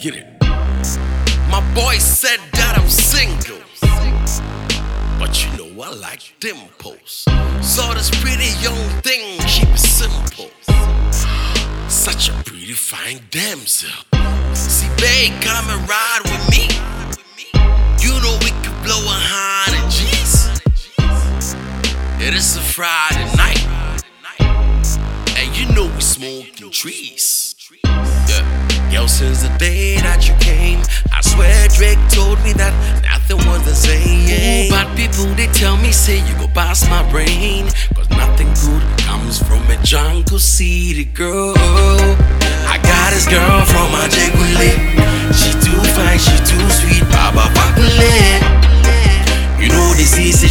get it. My boy said that I'm single. But you know I like dimples. Saw this pretty young thing, keep it simple. Such a pretty fine damsel. See, babe, come and ride with me. You know we could blow a hundred G's. It is a Friday night. And you know we smoking trees. Yeah. Yo, since the day that you came, I swear Drake told me that nothing was the same. Ooh, But people they tell me, say you go past my brain. Cause nothing good comes from a jungle city girl. I got this girl from my Ajegunle. She too fine, she too sweet, Baba Bakule. You know this is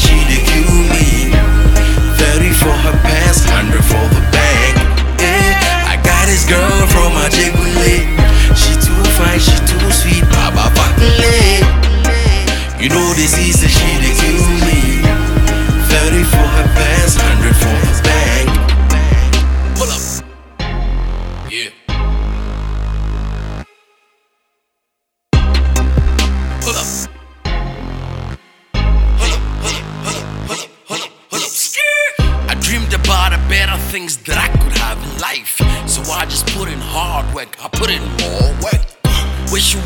You know this is she the kill me. 30 for her pants, 100 for the bank. Pull up. Yeah. Pull up. I dreamed about the better things that I could have in life. So I just put in hard work, I put in.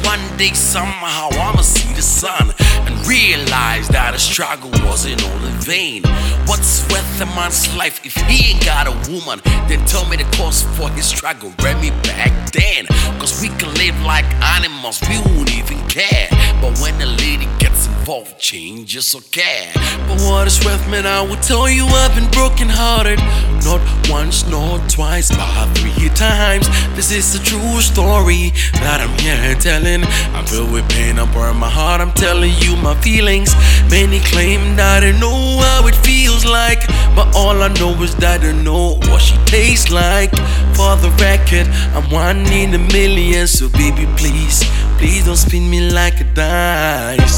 One day somehow I'ma see the sun and realize that a struggle wasn't all in vain. What's worth a man's life if he ain't got a woman? Then tell me the cause for his struggle. Read me back then. Cause we can live like animals, we won't even care. But when a lady gets involved, change is okay. But what is worth, man, I will tell you I've been broken hearted. Not once, not twice, but three times. This is a true story that I'm here telling. I'm filled with pain, I burn my heart, I'm telling you my feelings. Many claim that I know how like, but all I know is that I know what she tastes like. For the record, I'm one in a million, so baby, please, please don't spin me like a dice.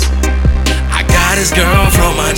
I got this girl from my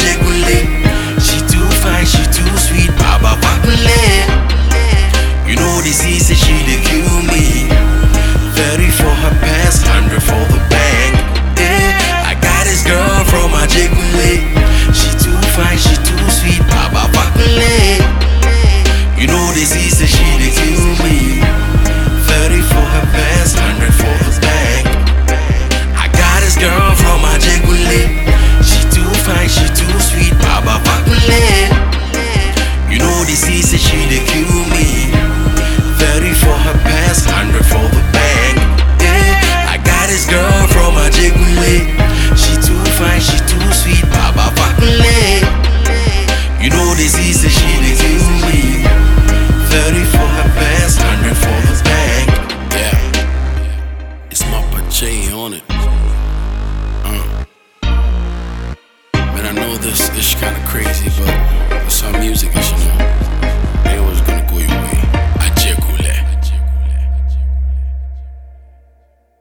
know this this kinda crazy, but that's how music.